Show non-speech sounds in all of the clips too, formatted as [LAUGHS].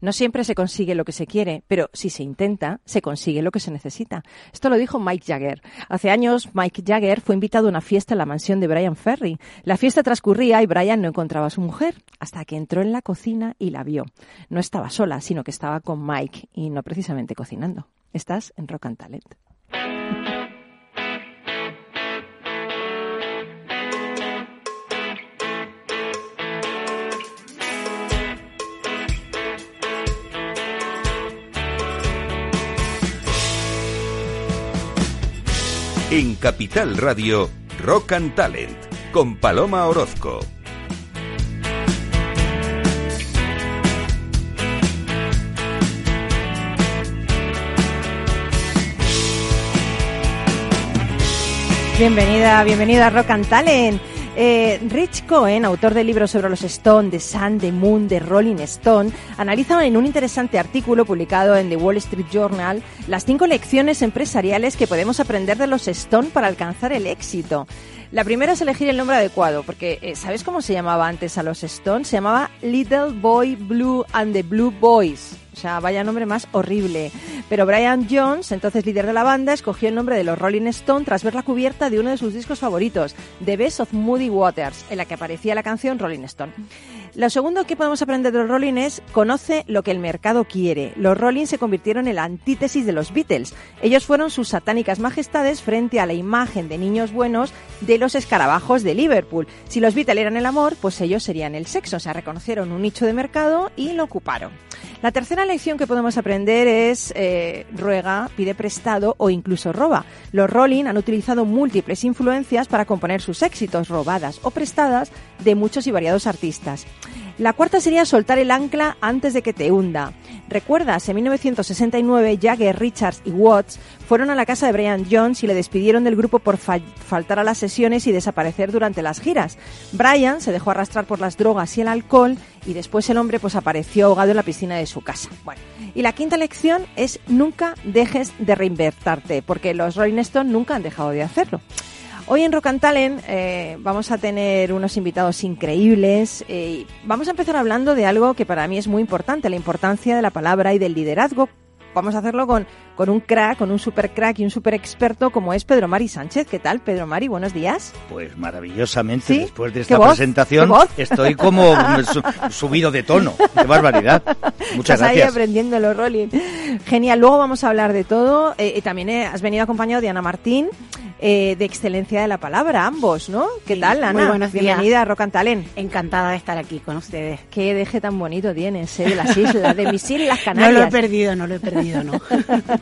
No siempre se consigue lo que se quiere, pero si se intenta, se consigue lo que se necesita. Esto lo dijo Mike Jagger. Hace años, Mike Jagger fue invitado a una fiesta en la mansión de Brian Ferry. La fiesta transcurría y Brian no encontraba a su mujer, hasta que entró en la cocina y la vio. No estaba sola, sino que estaba con Mike y no precisamente cocinando. Estás en Rock and Talent. En Capital Radio, Rock and Talent, con Paloma Orozco. Bienvenida, bienvenida a Rock and Talent. Eh, Rich Cohen, autor de libros sobre los Stone, The Sun, The Moon, The Rolling Stone, analiza en un interesante artículo publicado en The Wall Street Journal las cinco lecciones empresariales que podemos aprender de los Stone para alcanzar el éxito. La primera es elegir el nombre adecuado, porque eh, ¿sabes cómo se llamaba antes a los Stone? Se llamaba Little Boy Blue and the Blue Boys. O sea, vaya nombre más horrible. Pero Brian Jones, entonces líder de la banda, escogió el nombre de los Rolling Stone tras ver la cubierta de uno de sus discos favoritos, The Best of Moody Waters, en la que aparecía la canción Rolling Stone. Lo segundo que podemos aprender de los Rolling es conoce lo que el mercado quiere. Los Rolling se convirtieron en la antítesis de los Beatles. Ellos fueron sus satánicas majestades frente a la imagen de niños buenos de los escarabajos de Liverpool. Si los Beatles eran el amor, pues ellos serían el sexo. O sea, reconocieron un nicho de mercado y lo ocuparon. La tercera lección que podemos aprender es eh, ruega, pide prestado o incluso roba. Los Rolling han utilizado múltiples influencias para componer sus éxitos, robadas o prestadas de muchos y variados artistas. La cuarta sería soltar el ancla antes de que te hunda. ¿Recuerdas? En 1969, Jagger, Richards y Watts fueron a la casa de Brian Jones y le despidieron del grupo por faltar a las sesiones y desaparecer durante las giras. Brian se dejó arrastrar por las drogas y el alcohol y después el hombre pues apareció ahogado en la piscina de su casa. Bueno, y la quinta lección es nunca dejes de reinvertarte, porque los Rolling Stones nunca han dejado de hacerlo. Hoy en Rock and Talent eh, vamos a tener unos invitados increíbles. Eh, vamos a empezar hablando de algo que para mí es muy importante, la importancia de la palabra y del liderazgo. Vamos a hacerlo con, con un crack, con un super crack y un super experto como es Pedro Mari Sánchez. ¿Qué tal, Pedro Mari? Buenos días. Pues maravillosamente, después de esta presentación estoy como [LAUGHS] subido de tono. ¡Qué barbaridad! Muchas Estás gracias. ahí aprendiendo los rolling. Genial, luego vamos a hablar de todo. Eh, también has venido acompañado de Ana Martín. Eh, de excelencia de la palabra, ambos, ¿no? ¿Qué tal, Ana? Muy buenos días. Bienvenida a Rock and Talent. Encantada de estar aquí con ustedes. Qué deje tan bonito tienes, ¿eh? De las islas, de mis islas Canarias. No lo he perdido, no lo he perdido, no. [LAUGHS]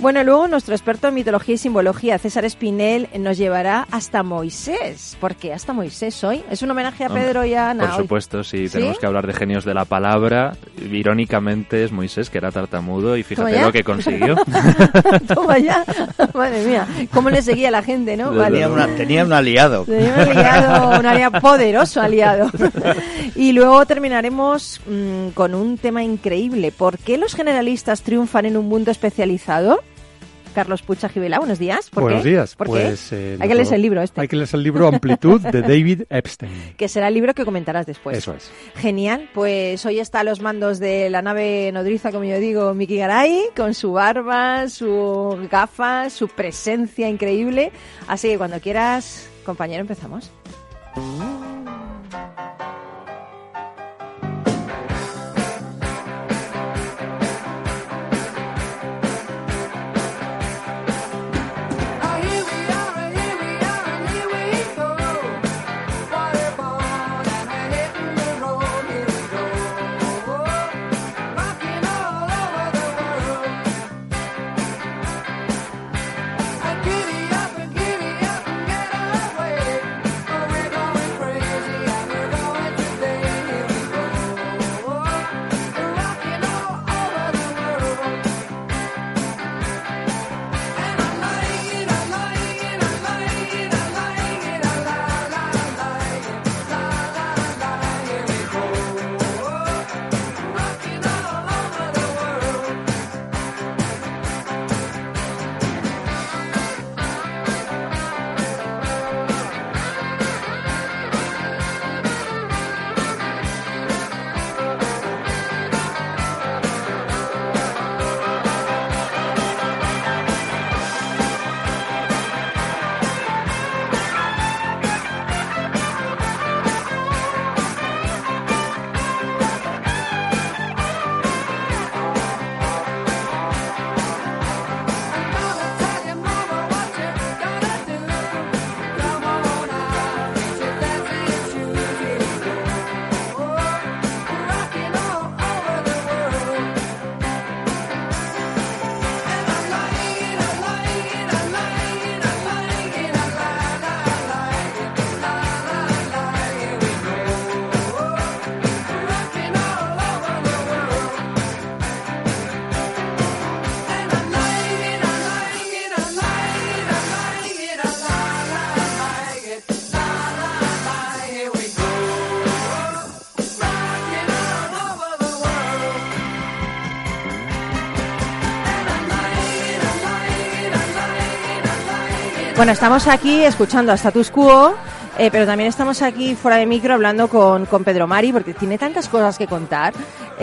Bueno, luego nuestro experto en mitología y simbología, César Espinel, nos llevará hasta Moisés. ¿Por qué hasta Moisés hoy? ¿Es un homenaje a Pedro y a Ana? Por supuesto, sí, tenemos que hablar de genios de la palabra. Irónicamente es Moisés, que era tartamudo, y fíjate lo que consiguió. [LAUGHS] Toma ya. [LAUGHS] Madre mía, cómo le seguía la gente, ¿no? [LAUGHS] Tenía, tenía, un aliado. Tenía un aliado, un aliado poderoso aliado. y luego terminaremos mmm, con un tema increíble. ¿Por qué los generalistas triunfan en un mundo especializado? Carlos Pucha Gibela, buenos días. ¿Por buenos qué? días. ¿Por pues, qué? Eh, hay que leer el libro este. Hay que leer el libro Amplitud de David Epstein. [LAUGHS] que será el libro que comentarás después. Eso es. Genial. Pues hoy está a los mandos de la nave nodriza, como yo digo, Miki Garay, con su barba, su gafas, su presencia increíble. Así que cuando quieras, compañero, empezamos. Bueno, estamos aquí escuchando a Status Quo, eh, pero también estamos aquí fuera de micro hablando con, con Pedro Mari porque tiene tantas cosas que contar.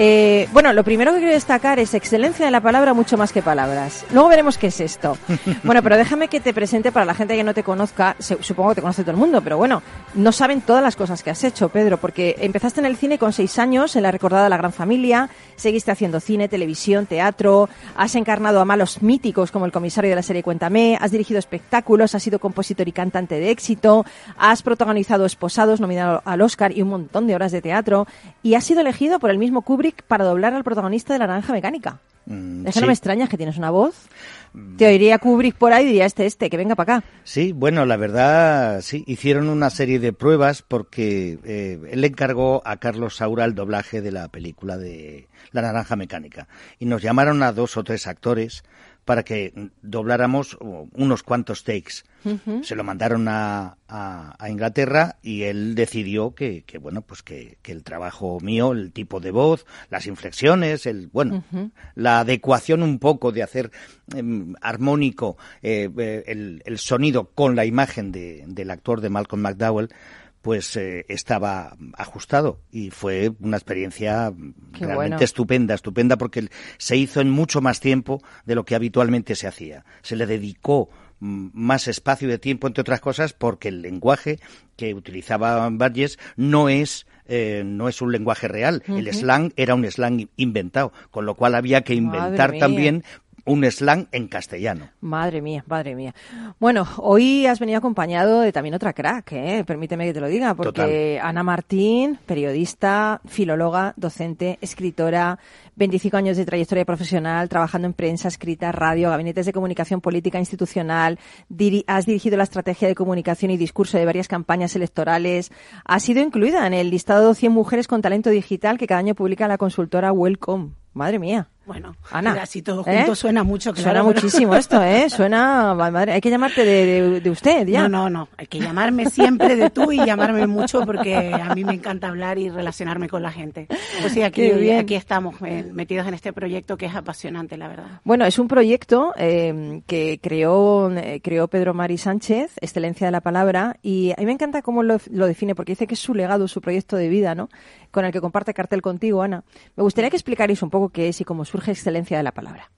Eh, bueno, lo primero que quiero destacar es excelencia de la palabra mucho más que palabras. Luego veremos qué es esto. [LAUGHS] Bueno, pero déjame que te presente para la gente que no te conozca. Supongo que te conoce todo el mundo, pero bueno, no saben todas las cosas que has hecho, Pedro, porque empezaste en el cine con seis años, en la recordada La Gran Familia, seguiste haciendo cine, televisión, teatro, has encarnado a malos míticos como el comisario de la serie Cuéntame, has dirigido espectáculos, has sido compositor y cantante de éxito, has protagonizado Esposados, nominado al Oscar y un montón de horas de teatro, y has sido elegido por el mismo Kubrick para doblar al protagonista de La Naranja Mecánica. Mm, es que no me extraña que tienes una voz. Te oiría Kubrick por ahí y diría este, este, que venga para acá. Sí, bueno, la verdad, sí, hicieron una serie de pruebas porque eh, él encargó a Carlos Saura el doblaje de la película de La Naranja Mecánica. Y nos llamaron a dos o tres actores para que dobláramos unos cuantos takes. Se lo mandaron a, a, Inglaterra y él decidió que, que bueno, pues que, que, el trabajo mío, el tipo de voz, las inflexiones, el bueno, la adecuación un poco de hacer em, armónico eh, eh, el, el, sonido con la imagen de, del actor de Malcolm McDowell, pues eh, estaba ajustado y fue una experiencia realmente estupenda, estupenda porque se hizo en mucho más tiempo de lo que habitualmente se hacía. Se le dedicó mm, más espacio de tiempo, entre otras cosas, porque el lenguaje que utilizaba Burgess no es eh, no es un lenguaje real. El slang era un slang inventado, con lo cual había que inventar también un slang en castellano. Madre mía, madre mía. Bueno, hoy has venido acompañado de también otra crack, ¿eh? permíteme que te lo diga, porque Ana Martín, periodista, filóloga, docente, escritora, 25 años de trayectoria profesional, trabajando en prensa, escrita, radio, gabinetes de comunicación política institucional, has dirigido la estrategia de comunicación y discurso de varias campañas electorales, has sido incluida en el listado de 100 mujeres con talento digital que cada año publica la consultora Welcome. Madre mía. Bueno, Ana, así todo ¿eh? junto suena mucho. Claro, suena muchísimo esto, ¿eh? [LAUGHS] Suena, madre, hay que llamarte de, de, usted, ya. No, no, no, hay que llamarme siempre de tú y llamarme mucho porque a mí me encanta hablar y relacionarme con la gente. Pues sí, aquí, aquí estamos eh, metidos en este proyecto que es apasionante, la verdad. Bueno, es un proyecto eh, que creó, creó Pedro Mari Sánchez, Excelencia de la Palabra, y a mí me encanta cómo lo, lo define porque dice que es su legado, su proyecto de vida, ¿no? Con el que comparte cartel contigo, Ana. Me gustaría que explicarais un poco qué es y cómo surge excelencia de la palabra?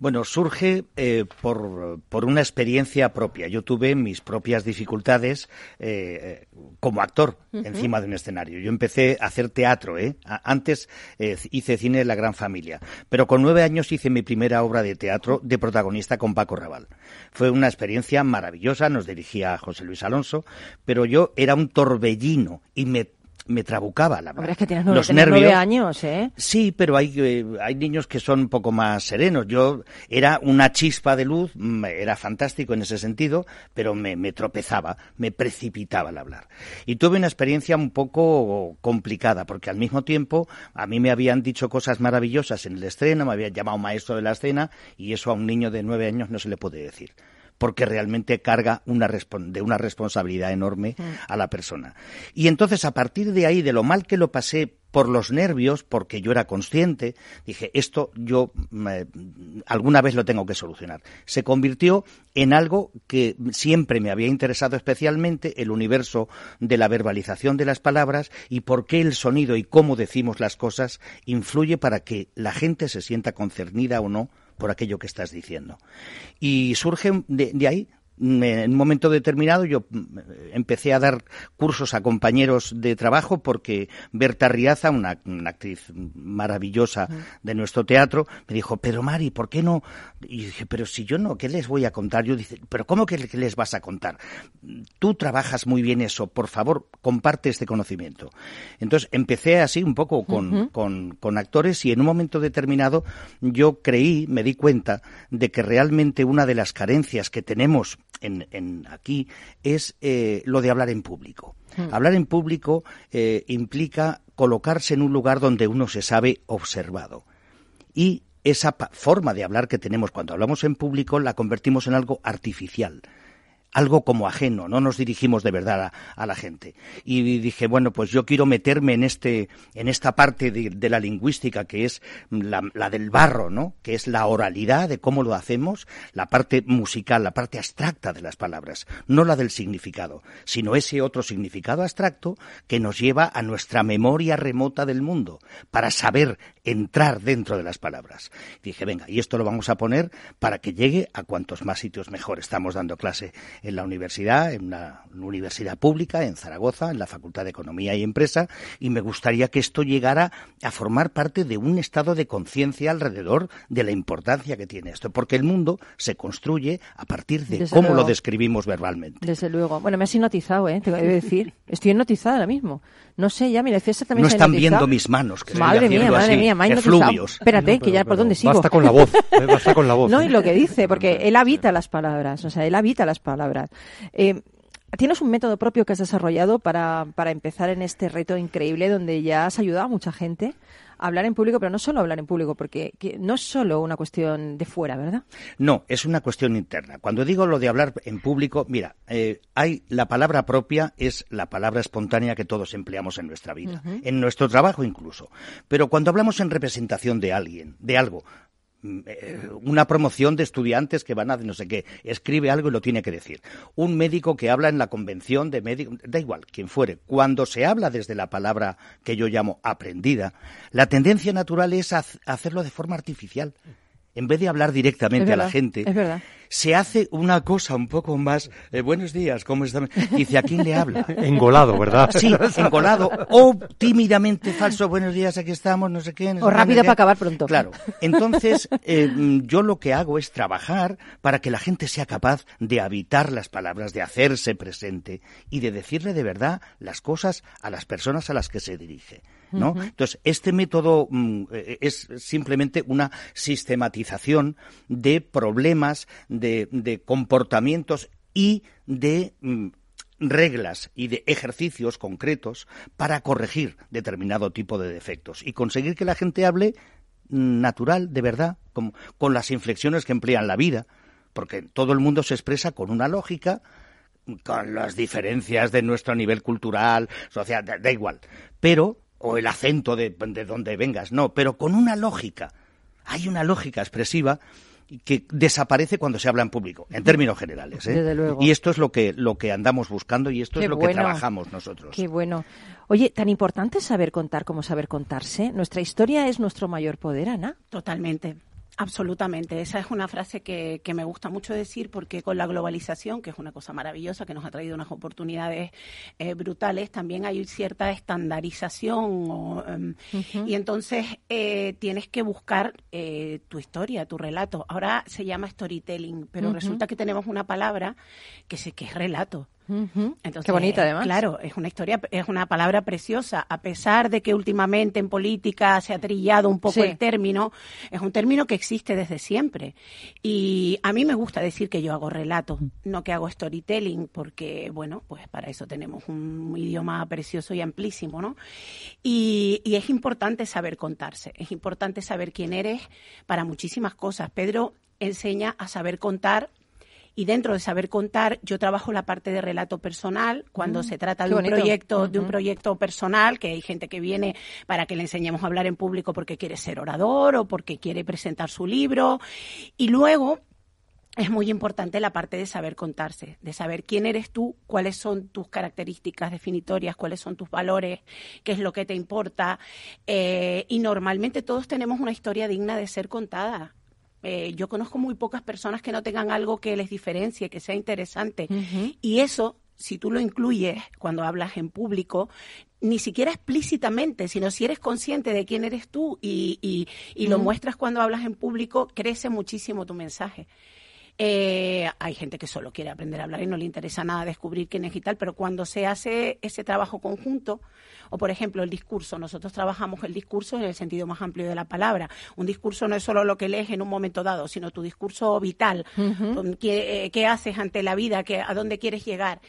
Bueno, surge eh, por, por, una experiencia propia. Yo tuve mis propias dificultades eh, como actor encima de un escenario. Yo empecé a hacer teatro, ¿eh? Antes eh, hice cine de la gran familia, pero con nueve años hice mi primera obra de teatro de protagonista con Paco Raval. Fue una experiencia maravillosa, nos dirigía José Luis Alonso, pero yo era un torbellino y me me trabucaba la verdad. es que tienes nueve, los nervios. años, ¿eh? Sí, pero hay, eh, hay niños que son un poco más serenos. Yo era una chispa de luz, mm, era fantástico en ese sentido, pero me, me tropezaba, me precipitaba al hablar. Y tuve una experiencia un poco complicada, porque al mismo tiempo a mí me habían dicho cosas maravillosas en el estreno, me habían llamado maestro de la escena, y eso a un niño de nueve años no se le puede decir porque realmente carga una de una responsabilidad enorme mm. a la persona. Y entonces, a partir de ahí, de lo mal que lo pasé por los nervios, porque yo era consciente, dije, esto yo alguna vez lo tengo que solucionar. Se convirtió en algo que siempre me había interesado especialmente, el universo de la verbalización de las palabras y por qué el sonido y cómo decimos las cosas influye para que la gente se sienta concernida o no por aquello que estás diciendo. Y surge de, ahí en un momento determinado yo mm, empecé a dar cursos a compañeros de trabajo porque Berta Riaza, una, actriz maravillosa de nuestro teatro, me dijo, pero Mari, ¿por qué no? Y dije, pero si yo no, ¿qué les voy a contar? Yo dije, pero ¿cómo que les vas a contar? Tú trabajas muy bien eso, por favor, comparte este conocimiento. Entonces empecé así un poco con, con, con actores y en un momento determinado yo creí, me di cuenta de que realmente una de las carencias que tenemos en, aquí es eh, lo de hablar en público. Hmm. Hablar en público eh, implica colocarse en un lugar donde uno se sabe observado. Y esa forma de hablar que tenemos cuando hablamos en público la convertimos en algo artificial. Algo como ajeno, no nos dirigimos de verdad a, la gente. Y dije, bueno, pues yo quiero meterme en este, en esta parte de, la lingüística que es la, la, del barro, ¿no? Que es la oralidad de cómo lo hacemos, la parte musical, la parte abstracta de las palabras, no la del significado, sino ese otro significado abstracto que nos lleva a nuestra memoria remota del mundo, para saber entrar dentro de las palabras. Dije, venga, y esto lo vamos a poner para que llegue a cuantos más sitios mejor. Estamos dando clase en la universidad, en una universidad pública, en Zaragoza, en la Facultad de Economía y Empresa, y me gustaría que esto llegara a formar parte de un estado de conciencia alrededor de la importancia que tiene esto, porque el mundo se construye a partir de cómo lo describimos verbalmente. Desde luego. Bueno, me has hipnotizado, ¿eh? te voy a decir. Estoy hipnotizada ahora mismo. No sé, ya, mira, César también No están viendo mis manos, que Madre mía, madre mía, me Espérate, que ya por dónde sigo. Basta con la voz, eh, basta con la voz. No, y lo que dice, porque él habita las palabras, o sea, él habita las palabras. Eh, Tienes un método propio que has desarrollado para, para empezar en este reto increíble donde ya has ayudado a mucha gente hablar en público, pero no solo hablar en público, porque no es solo una cuestión de fuera, ¿verdad? No, es una cuestión interna. Cuando digo lo de hablar en público, mira, eh, hay la palabra propia es la palabra espontánea que todos empleamos en nuestra vida, en nuestro trabajo incluso. Pero cuando hablamos en representación de alguien, de algo, una promoción de estudiantes que van a no sé qué, escribe algo y lo tiene que decir. Un médico que habla en la convención de médicos, da igual, quien fuere. Cuando se habla desde la palabra que yo llamo aprendida, la tendencia natural es hacerlo de forma artificial. En vez de hablar directamente a la gente, es verdad se hace una cosa un poco más, eh, buenos días, ¿cómo están? Dice, ¿a quién le habla? [LAUGHS] Engolado, ¿verdad? Sí, engolado, o tímidamente falso, buenos días, aquí estamos, no sé qué. o rápido para acabar pronto. Claro. Entonces, eh, yo lo que hago es trabajar para que la gente sea capaz de habitar las palabras, de hacerse presente y de decirle de verdad las cosas a las personas a las que se dirige. ¿No? Entonces, este método mm, eh, es simplemente una sistematización de problemas, de, comportamientos y de mm, reglas y de ejercicios concretos para corregir determinado tipo de defectos y conseguir que la gente hable natural, de verdad, con, con las inflexiones que emplean la vida, porque todo el mundo se expresa con una lógica, con las diferencias de nuestro nivel cultural, social, da, igual, pero, o el acento de, de donde vengas, no, pero con una lógica. Hay una lógica expresiva que desaparece cuando se habla en público, en términos generales. ¿eh? Y esto es lo que, lo que andamos buscando y esto es lo que trabajamos nosotros. Qué bueno. Oye, tan importante es saber contar como saber contarse. Nuestra historia es nuestro mayor poder, Ana. Totalmente. Absolutamente. Esa es una frase que, me gusta mucho decir porque con la globalización, que es una cosa maravillosa, que nos ha traído unas oportunidades eh, brutales, también hay cierta estandarización. Em, y entonces eh, tienes que buscar eh, tu historia, tu relato. Ahora se llama storytelling, pero resulta que tenemos una palabra que, sé que es relato. Qué bonita, además. Claro, es una historia, es una palabra preciosa. A pesar de que últimamente en política se ha trillado un poco el término, es un término que existe desde siempre. Y a mí me gusta decir que yo hago relato, no que hago storytelling, porque, bueno, pues para eso tenemos un idioma precioso y amplísimo, ¿no? Y, y es importante saber contarse, es importante saber quién eres para muchísimas cosas. Pedro enseña a saber contar y dentro de saber contar, yo trabajo la parte de relato personal cuando mm, se trata de un proyecto, de un proyecto personal, que hay gente que viene para que le enseñemos a hablar en público porque quiere ser orador o porque quiere presentar su libro. Y luego es muy importante la parte de saber contarse, de saber quién eres tú, cuáles son tus características definitorias, cuáles son tus valores, qué es lo que te importa. Eh, y normalmente todos tenemos una historia digna de ser contada. Eh, yo conozco muy pocas personas que no tengan algo que les diferencie, que sea interesante. Y eso, si tú lo incluyes cuando hablas en público, ni siquiera explícitamente, sino si eres consciente de quién eres tú y, y, lo muestras cuando hablas en público, crece muchísimo tu mensaje. Eh, hay gente que solo quiere aprender a hablar y no le interesa nada descubrir quién es y tal, pero cuando se hace ese trabajo conjunto, o por ejemplo el discurso, nosotros trabajamos el discurso en el sentido más amplio de la palabra. Un discurso no es solo lo que lees en un momento dado, sino tu discurso vital, ¿Qué, qué, haces ante la vida, ¿Qué, a dónde quieres llegar.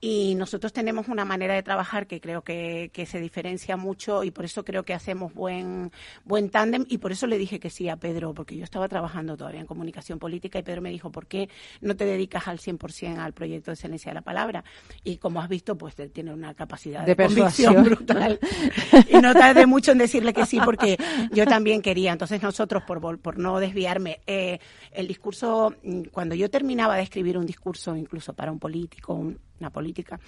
Y nosotros tenemos una manera de trabajar que creo que, que, se diferencia mucho y por eso creo que hacemos buen, buen tándem y por eso le dije que sí a Pedro, porque yo estaba trabajando todavía en comunicación política y Pedro me dijo, por qué no te dedicas al 100% al proyecto de excelencia de la palabra. Y como has visto, pues tiene una capacidad de, convicción brutal. y no tardé mucho en decirle que sí, porque yo también quería. Entonces nosotros, por, por no desviarme, eh, el discurso, mm, cuando yo terminaba de escribir un discurso, incluso para un político, una política,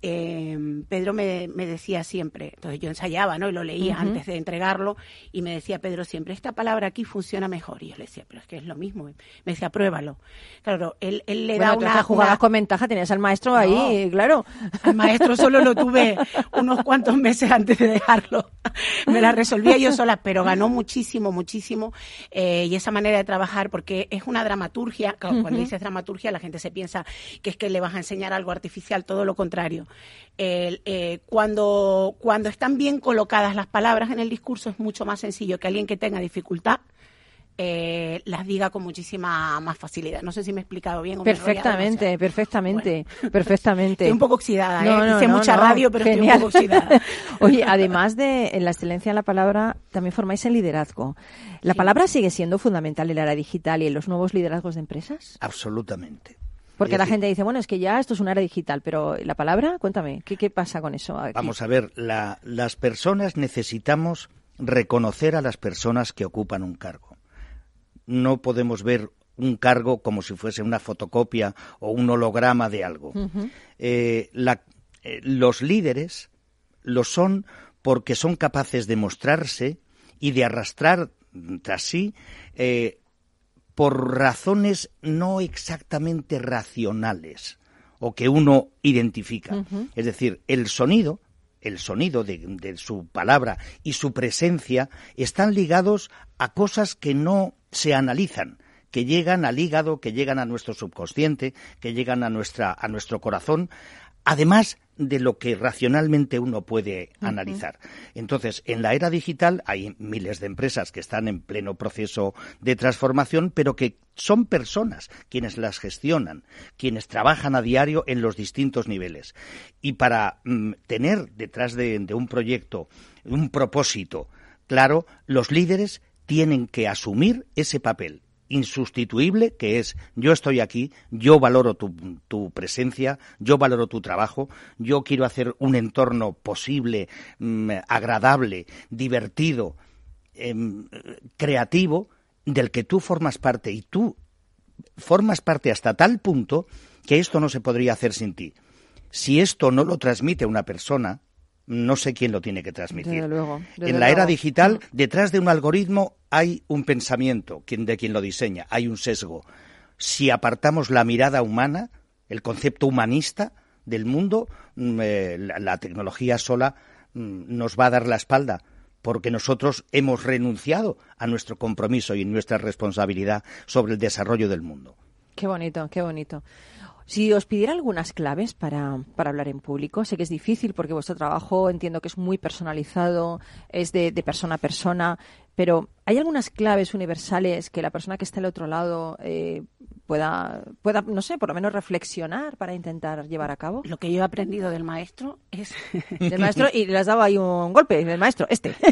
eh, Pedro me, decía siempre, entonces yo ensayaba, ¿no? Y lo leía antes de entregarlo, y me decía Pedro siempre, esta palabra aquí funciona mejor. Y yo le decía, pero es que es lo mismo. Me decía, pruébalo. Claro, él, él le da una... jugabas con ventaja, tenías al maestro ahí, claro. Al maestro solo lo tuve unos cuantos meses antes de dejarlo. me la resolvía yo sola, pero ganó muchísimo, muchísimo. Eh, y esa manera de trabajar, porque es una dramaturgia, cuando dices dramaturgia la gente se piensa que es que le vas a enseñar algo artificial todo lo contrario. Eh, cuando, cuando están bien colocadas las palabras en el discurso es mucho más sencillo que alguien que tenga dificultad eh, las diga con muchísima más facilidad. No sé si me he explicado bien. perfectamente, perfectamente, [LAUGHS] perfectamente. Estoy un poco oxidada, ¿eh? Hice mucha radio, pero estoy un poco oxidada. [LAUGHS] Oye, además de en la excelencia de la palabra, también formáis el liderazgo. ¿La palabra sigue siendo fundamental en la era digital y en los nuevos liderazgos de empresas? Absolutamente. Porque la gente dice, bueno, es que ya esto es una era digital, pero la palabra, cuéntame, ¿qué, pasa con eso? Vamos a ver, las personas necesitamos reconocer a las personas que ocupan un cargo. No podemos ver un cargo como si fuese una fotocopia o un holograma de algo. Eh, eh, los líderes lo son porque son capaces de mostrarse y de arrastrar tras sí eh, por razones no exactamente racionales o que uno identifica. Es decir, el sonido, el sonido de, su palabra y su presencia están ligados a cosas que no se analizan, que llegan al hígado, que llegan a nuestro subconsciente, que llegan a nuestra a nuestro corazón, además de lo que racionalmente uno puede analizar. Entonces, en la era digital hay miles de empresas que están en pleno proceso de transformación, pero que son personas quienes las gestionan, quienes trabajan a diario en los distintos niveles. Y para mm, tener detrás de un proyecto un propósito claro, los líderes tienen que asumir ese papel insustituible que es yo estoy aquí, yo valoro tu, presencia, yo valoro tu trabajo, yo quiero hacer un entorno posible, mm, agradable, divertido, em, creativo, del que tú formas parte y tú formas parte hasta tal punto que esto no se podría hacer sin ti. Si esto no lo transmite una persona, no sé quién lo tiene que transmitir. en la era digital, mm. detrás de un algoritmo hay un pensamiento de quien lo diseña, hay un sesgo. Si apartamos la mirada humana, el concepto humanista del mundo, mm, eh, la, tecnología sola mm, nos va a dar la espalda porque nosotros hemos renunciado a nuestro compromiso y nuestra responsabilidad sobre el desarrollo del mundo. Qué bonito, qué bonito. Si os pidiera algunas claves para, para, hablar en público, sé que es difícil porque vuestro trabajo entiendo que es muy personalizado, es de, de persona a persona, pero ¿hay algunas claves universales que la persona que está al otro lado eh, pueda, pueda, no sé, por lo menos reflexionar para intentar llevar a cabo? Lo que yo he aprendido del maestro es... [LAUGHS] del maestro, y le has dado ahí un golpe, del maestro, este. [LAUGHS]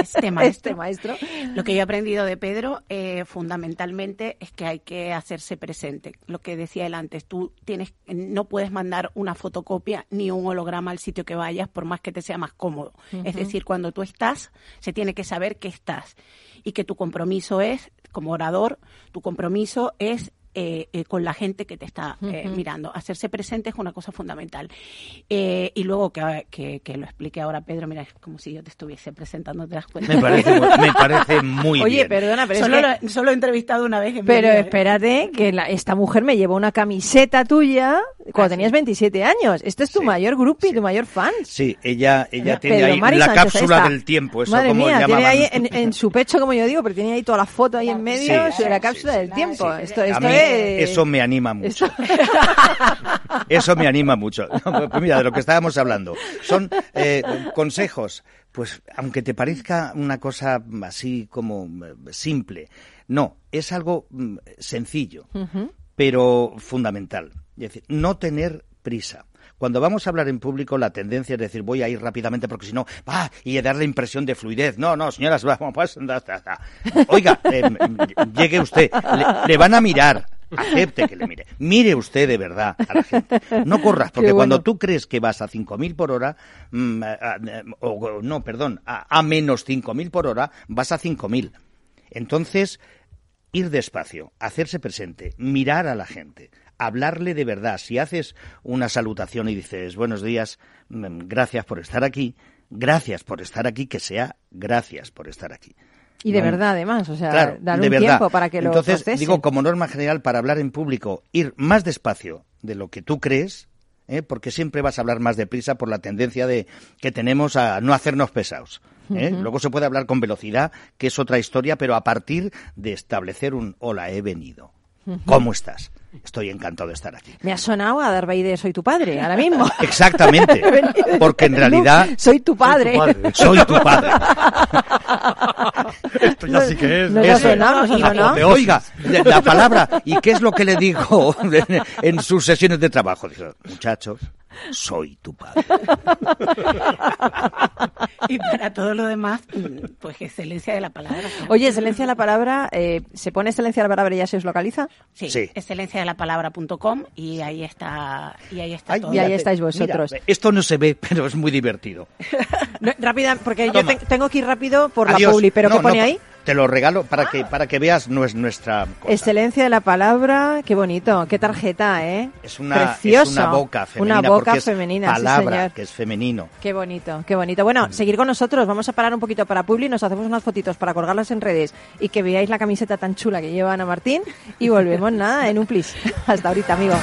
Este [LAUGHS] maestro. Este maestro. Lo que yo he aprendido de Pedro, eh, fundamentalmente, es que hay que hacerse presente. Lo que decía él antes, tú tienes, no puedes mandar una fotocopia ni un holograma al sitio que vayas, por más que te sea más cómodo. Es decir, cuando tú estás, se tiene que saber que estás y que tu compromiso es, como orador, tu compromiso es eh, eh, con la gente que te está eh, mirando. Hacerse presente es una cosa fundamental. y luego que, que, lo explique ahora Pedro, mira, es como si yo te estuviese presentando, ¿te das cuenta? Me parece, me parece muy [LAUGHS] Oye, bien. perdona, pero solo, lo, solo he entrevistado una vez. pero espérate, que esta mujer me llevó una camiseta tuya cuando ah, tenías 27 años. Este es tu mayor grupo y tu mayor fan. Sí, ella, ella tiene ahí la cápsula del tiempo, eso Madre como mía, tiene ahí en, su pecho, como yo digo, pero tiene ahí toda la foto ahí en medio sobre la cápsula del tiempo. Esto, esto es eso me anima mucho. Eso, [LAUGHS] me anima mucho. pues mira, de lo que estábamos hablando. Son eh, consejos, pues aunque te parezca una cosa así como eh, simple, no, es algo mm, sencillo, pero fundamental. Es decir, no tener prisa. Cuando vamos a hablar en público, la tendencia es decir, voy a ir rápidamente porque si no, va, y dar la impresión de fluidez. No, no, señoras, [LAUGHS] vamos, pues, Oiga, eh, llegue usted, le, van a mirar, acepte que le mire. Mire usted de verdad a la gente. No corras, [LAUGHS] porque cuando tú crees que vas a 5.000 por hora, mm, o no, perdón, a, a menos 5.000 por hora, vas a 5.000. Entonces, ir despacio, hacerse presente, mirar a la gente, hablarle de verdad. Si haces una salutación y dices buenos días, mm, gracias por estar aquí, gracias por estar aquí, que sea gracias por estar aquí. Y de verdad, además, o sea, dar un tiempo para que lo Entonces, digo, como norma general, para hablar en público, ir más despacio de lo que tú crees, ¿eh? porque siempre vas a hablar más deprisa por la tendencia de que tenemos a no hacernos pesados. ¿eh? Luego se puede hablar con velocidad, que es otra historia, pero a partir de establecer un hola, he venido. ¿Cómo estás? Estoy encantado de estar aquí. Me ha sonado a Darth de Soy tu padre, ahora mismo. [LAUGHS] Exactamente. [LAUGHS] Porque en realidad... Soy tu padre. Soy tu padre. [LAUGHS] Esto ya sí que es. No, ha sonado, no Oiga, la palabra. ¿Y qué es lo que le dijo en sus sesiones de trabajo? Dijo, muchachos, soy tu padre. y para todo lo demás, pues excelencia de la palabra. Oye, excelencia de la palabra, eh, ¿se pone excelencia de la palabra y ya se os localiza? Sí, sí. excelencia de la palabra.com y ahí está, y ahí está todo. Y ahí estáis vosotros. esto no se ve, [LAUGHS] pero es muy divertido. rápida, porque yo tengo que ir rápido por la publi, pero ¿qué pone ahí? Te lo regalo para que para que veas nuestra excelencia de la palabra, qué bonito, qué tarjeta, ¿eh? Es una Es una boca femenina, una boca femenina, palabra que es femenino. Qué bonito, qué bonito. Bueno, mm. seguir con nosotros, vamos a parar un poquito para Publi, nos hacemos unas fotitos para colgarlas en redes y que veáis la camiseta tan chula que lleva Ana Martín y volvemos [LAUGHS] nada en un plis. Hasta ahorita, amigo.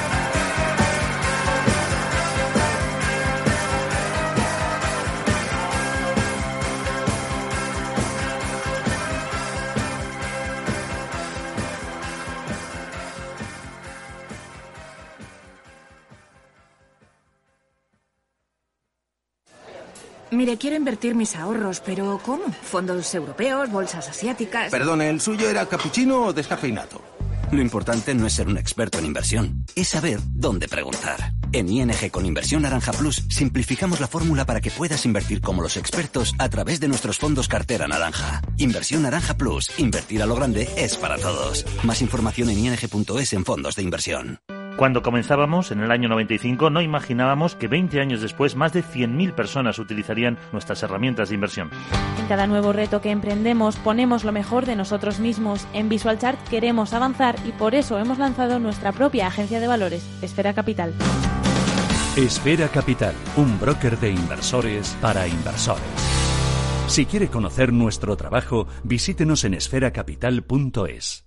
Mire, quiero invertir mis ahorros, pero ¿cómo? ¿Fondos europeos, bolsas asiáticas? Perdón, ¿el suyo era capuchino o descafeinado? Lo importante no es ser un experto en inversión, es saber dónde preguntar. En ING con Inversión Naranja Plus simplificamos la fórmula para que puedas invertir como los expertos a través de nuestros fondos cartera naranja. Inversión Naranja Plus, invertir a lo grande es para todos. Más información en ing.es en fondos de inversión. Cuando comenzábamos, en el año 95, no imaginábamos que 20 años después más de 100.000 personas utilizarían nuestras herramientas de inversión. En cada nuevo reto que emprendemos ponemos lo mejor de nosotros mismos. En VisualChart queremos avanzar y por eso hemos lanzado nuestra propia agencia de valores, Esfera Capital. Esfera Capital, un broker de inversores para inversores. Si quiere conocer nuestro trabajo, visítenos en esferacapital.es.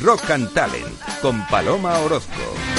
Rock and Talent con Paloma Orozco.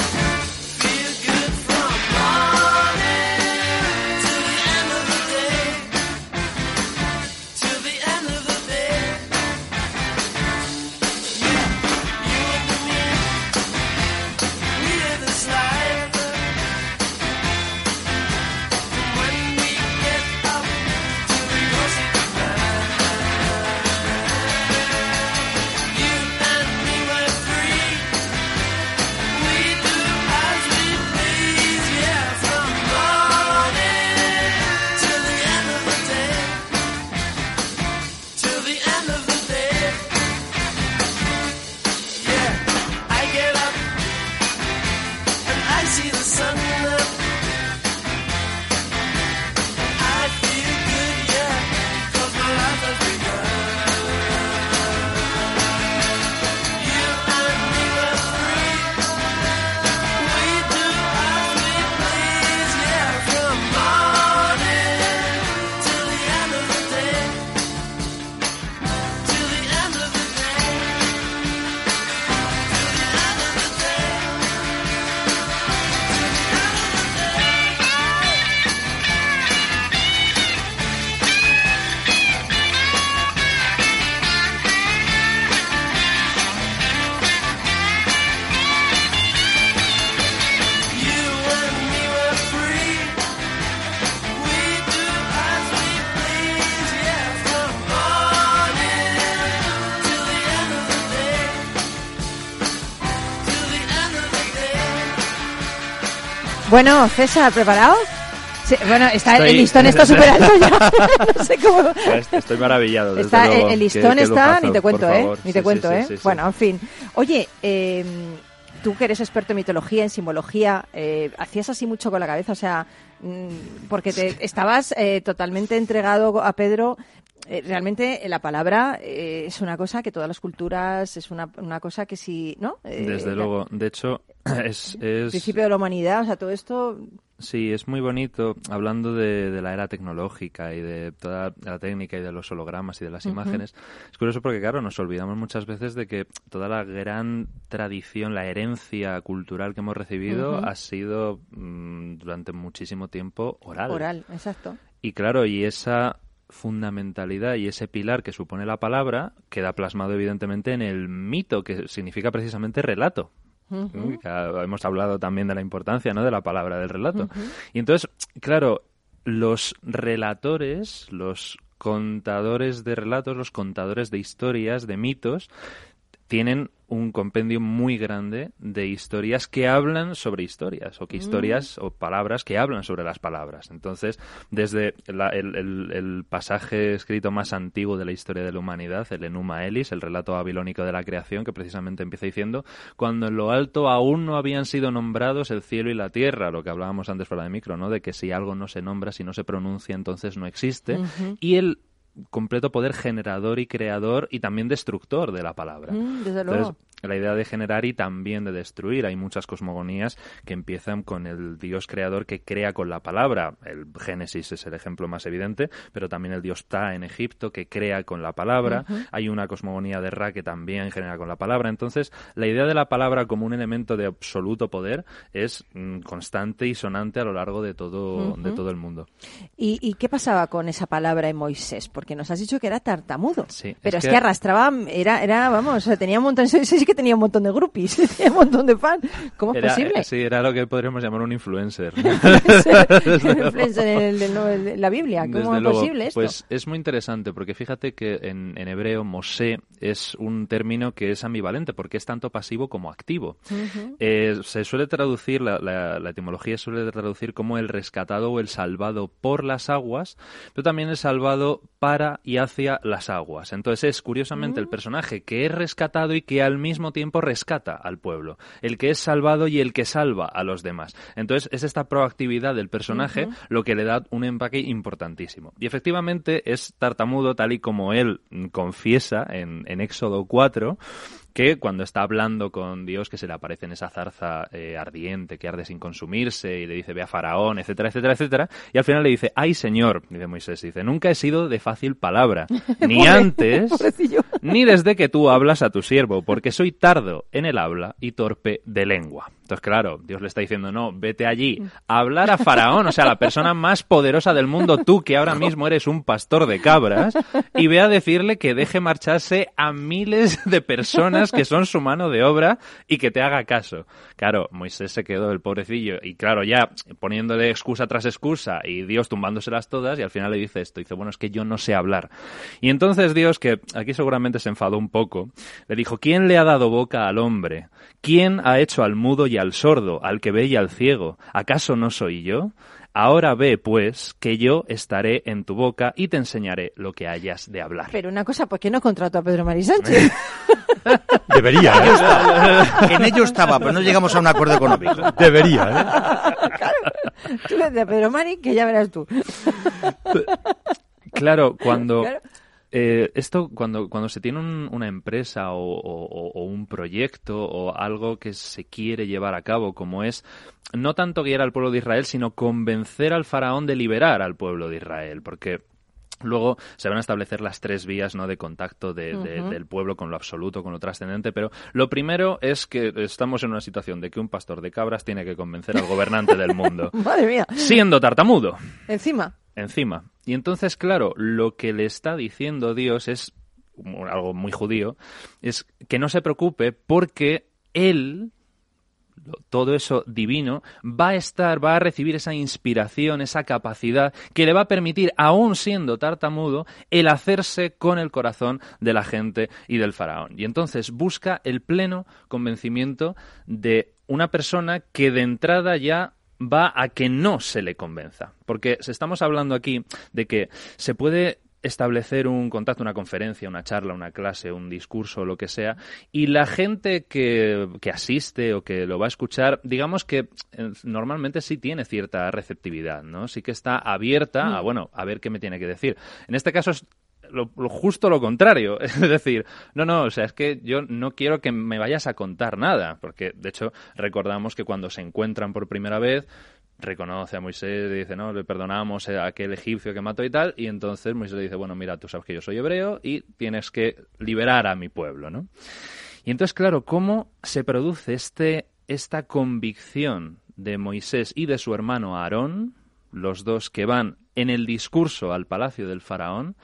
Bueno, César, ¿preparado? Sí, bueno, está, el listón está súper alto ya. [LAUGHS] no sé cómo. Estoy maravillado. Desde está, luego. El listón Qué- qué está, lujazo, ni te cuento, ¿eh? Ni te Sí, cuento, sí, ¿eh? Bueno, en fin. Oye, eh, tú que eres experto en mitología, en simbología, eh, hacías así mucho con la cabeza, o sea, mm, porque te estabas eh, totalmente entregado a Pedro. Eh, realmente eh, la palabra eh, es una cosa que todas las culturas es una, una cosa que si, ¿no? Eh, Desde luego. De hecho, [CLEARS THROAT] es, es principio de la humanidad, o sea, todo esto Sí, es muy bonito hablando de, de la era tecnológica y de toda la técnica y de los hologramas y de las imágenes. Es curioso porque, claro, nos olvidamos muchas veces de que toda la gran tradición, la herencia cultural que hemos recibido ha sido mm, durante muchísimo tiempo oral. oral, exacto. Y claro, y esa fundamentalidad y ese pilar que supone la palabra queda plasmado evidentemente en el mito, que significa precisamente relato. Hemos hablado también de la importancia ¿no? de la palabra del relato. Y entonces, claro, los relatores, los contadores de relatos, los contadores de historias, de mitos, tienen un compendio muy grande de historias que hablan sobre historias o que Mm. historias o palabras que hablan sobre las palabras. Entonces, desde la- el, el- el pasaje escrito más antiguo de la historia de la humanidad, el Enuma Elis, el relato babilónico de la creación, que precisamente empieza diciendo, cuando en lo alto aún no habían sido nombrados el cielo y la tierra, lo que hablábamos antes fuera de micro, ¿no? De que si algo no se nombra, si no se pronuncia, entonces no existe. Y el completo poder generador y creador y también destructor de la palabra. Mm, desde Entonces, luego. La idea de generar y también de destruir. Hay muchas cosmogonías que empiezan con el dios creador que crea con la palabra. El Génesis es el ejemplo más evidente, pero también el dios Ta en Egipto que crea con la palabra. Hay una cosmogonía de Ra que también genera con la palabra. Entonces, la idea de la palabra como un elemento de absoluto poder es mm, constante y sonante a lo largo de todo, de todo el mundo. ¿Y, y qué pasaba con esa palabra en Moisés? Porque nos has dicho que era tartamudo. Sí, Pero es es, que- que... arrastraba, era, era, vamos, tenía un montón, [LAUGHS] sí que tenía un montón de groupies, [LAUGHS] tenía un montón de fans. ¿Cómo es posible? eh, Sí, era lo que podríamos llamar un influencer. [LAUGHS] [LAUGHS] Influencer en, la Biblia, ¿cómo Desde es luego, posible esto? Pues es muy interesante porque fíjate que en, en hebreo Mosé es un término que es ambivalente porque es tanto pasivo como activo. Eh, se suele traducir, la, la- la etimología suele traducir como el rescatado o el salvado por las aguas, pero también el salvado para y hacia las aguas. Entonces es curiosamente el personaje que es rescatado y que al mismo tiempo rescata al pueblo, el que es salvado y el que salva a los demás. Entonces es esta proactividad del personaje lo que le da un empaque importantísimo. Y efectivamente es tartamudo tal y como él confiesa en, en Éxodo 4, que cuando está hablando con Dios, que se le aparece en esa zarza eh, ardiente que arde sin consumirse y le dice ve a Faraón, etcétera, etcétera, etcétera, y al final le dice, ay Señor, dice Moisés, dice, nunca he sido de fácil palabra, [LAUGHS] ni antes, ni desde que tú hablas a tu siervo, porque soy tardo en el habla y torpe de lengua. Entonces, claro, Dios le está diciendo, no, vete allí a hablar a Faraón, o sea, la persona más poderosa del mundo, tú que ahora mismo eres un pastor de cabras, y ve a decirle que deje marcharse a miles de personas que son su mano de obra y que te haga caso. Claro, Moisés se quedó el pobrecillo, y claro, ya poniéndole excusa tras excusa y Dios tumbándoselas todas, y al final le dice esto, dice, bueno, es que yo no sé hablar. Y entonces Dios, que aquí seguramente se enfadó un poco, le dijo, ¿quién le ha dado boca al hombre? ¿Quién ha hecho al mudo y al sordo, al que ve y al ciego? ¿Acaso no soy yo? Ahora ve, pues, que yo estaré en tu boca y te enseñaré lo que hayas de hablar. Pero una cosa, ¿por qué no contrató a Pedro Mari Sánchez? [LAUGHS] Debería, En ello ¿eh? estaba, [LAUGHS] en ello estaba, pero no llegamos a un acuerdo económico. Debería, ¿eh? Tú le dices a Pedro Mari que ya verás tú. Claro, cuando... Claro. Eh, esto cuando, cuando se tiene un- una empresa o, o- o un proyecto o algo que se quiere llevar a cabo, como es no tanto guiar al pueblo de Israel, sino convencer al faraón de liberar al pueblo de Israel, porque Luego se van a establecer las tres vías ¿no? de contacto de- de- Ujú. del pueblo con lo absoluto, con lo trascendente, pero lo primero es que estamos en una situación de que un pastor de cabras tiene que convencer al gobernante del mundo, [LAUGHS] Madre mía. siendo tartamudo Encima. encima. Y entonces, claro, lo que le está diciendo Dios es algo muy judío, es que no se preocupe porque él todo eso divino va a estar, va a recibir esa inspiración, esa capacidad que le va a permitir, aún siendo tartamudo, el hacerse con el corazón de la gente y del faraón. Y entonces busca el pleno convencimiento de una persona que de entrada ya va a que no se le convenza. Porque estamos hablando aquí de que se puede establecer un contacto, una conferencia, una charla, una clase, un discurso, lo que sea, y la gente que, que asiste o que lo va a escuchar, digamos que eh, normalmente sí tiene cierta receptividad, ¿no? Sí que está abierta a, bueno, a ver qué me tiene que decir. En este caso es lo, justo lo contrario. [LAUGHS] Es decir, no, no, o sea, es que yo no quiero que me vayas a contar nada, porque de hecho recordamos que cuando se encuentran por primera vez, reconoce a Moisés y dice, no, le perdonamos a aquel egipcio que mató y tal, y entonces Moisés le dice, bueno, mira, tú sabes que yo soy hebreo y tienes que liberar a mi pueblo, ¿no? Y entonces, claro, ¿cómo se produce este, esta convicción de Moisés y de su hermano Aarón, los dos que van en el discurso al palacio del faraón,